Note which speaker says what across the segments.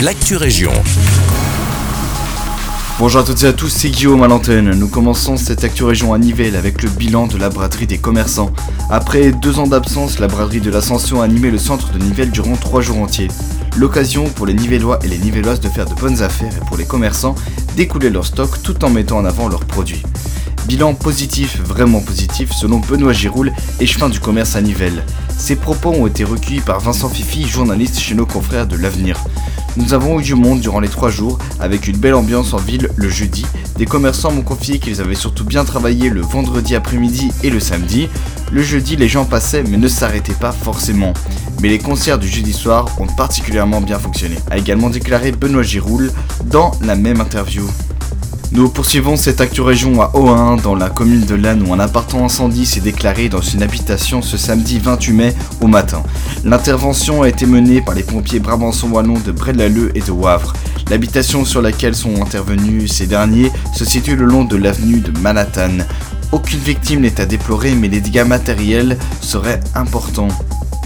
Speaker 1: l'actu région.
Speaker 2: Bonjour à toutes et à tous, c'est Guillaume à l'antenne. Nous commençons cette Actu Région à Nivelles avec le bilan de la braderie des commerçants. Après deux ans d'absence, la braderie de l'Ascension a animé le centre de Nivelles durant trois jours entiers. L'occasion pour les Nivellois et les Nivelloises de faire de bonnes affaires et pour les commerçants d'écouler leur stock tout en mettant en avant leurs produits. Bilan positif, vraiment positif, selon Benoît Giroul, échevin du commerce à Nivelles. Ces propos ont été recueillis par Vincent Fifi, journaliste chez nos confrères de l'Avenir. Nous avons eu du monde durant les trois jours, avec une belle ambiance en ville le jeudi. Des commerçants m'ont confié qu'ils avaient surtout bien travaillé le vendredi après-midi et le samedi. Le jeudi, les gens passaient mais ne s'arrêtaient pas forcément. Mais les concerts du jeudi soir ont particulièrement bien fonctionné, a également déclaré Benoît Giroul dans la même interview. Nous poursuivons cette actu région à O1 dans la commune de Lannes où un appartement incendie s'est déclaré dans une habitation ce samedi 28 mai au matin. L'intervention a été menée par les pompiers Brabançon Wallon de Braine-l'Alleud et de Wavre. L'habitation sur laquelle sont intervenus ces derniers se situe le long de l'avenue de Manhattan. Aucune victime n'est à déplorer mais les dégâts matériels seraient importants.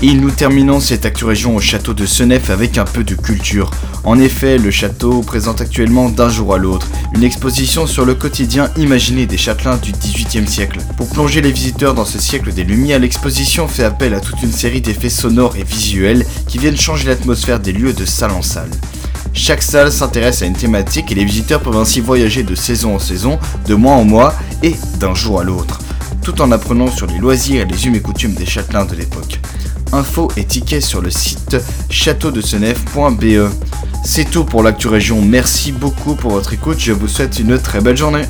Speaker 2: Et nous terminons cette Actu Région au château de Senef avec un peu de culture. En effet, le château présente actuellement d'un jour à l'autre une exposition sur le quotidien imaginé des châtelains du XVIIIe siècle. Pour plonger les visiteurs dans ce siècle des Lumières, l'exposition fait appel à toute une série d'effets sonores et visuels qui viennent changer l'atmosphère des lieux de salle en salle. Chaque salle s'intéresse à une thématique et les visiteurs peuvent ainsi voyager de saison en saison, de mois en mois et d'un jour à l'autre, tout en apprenant sur les loisirs et les us et coutumes des châtelains de l'époque infos et tickets sur le site châteaudesenef.be. C'est tout pour l'actu région, merci beaucoup pour votre écoute, je vous souhaite une très belle journée.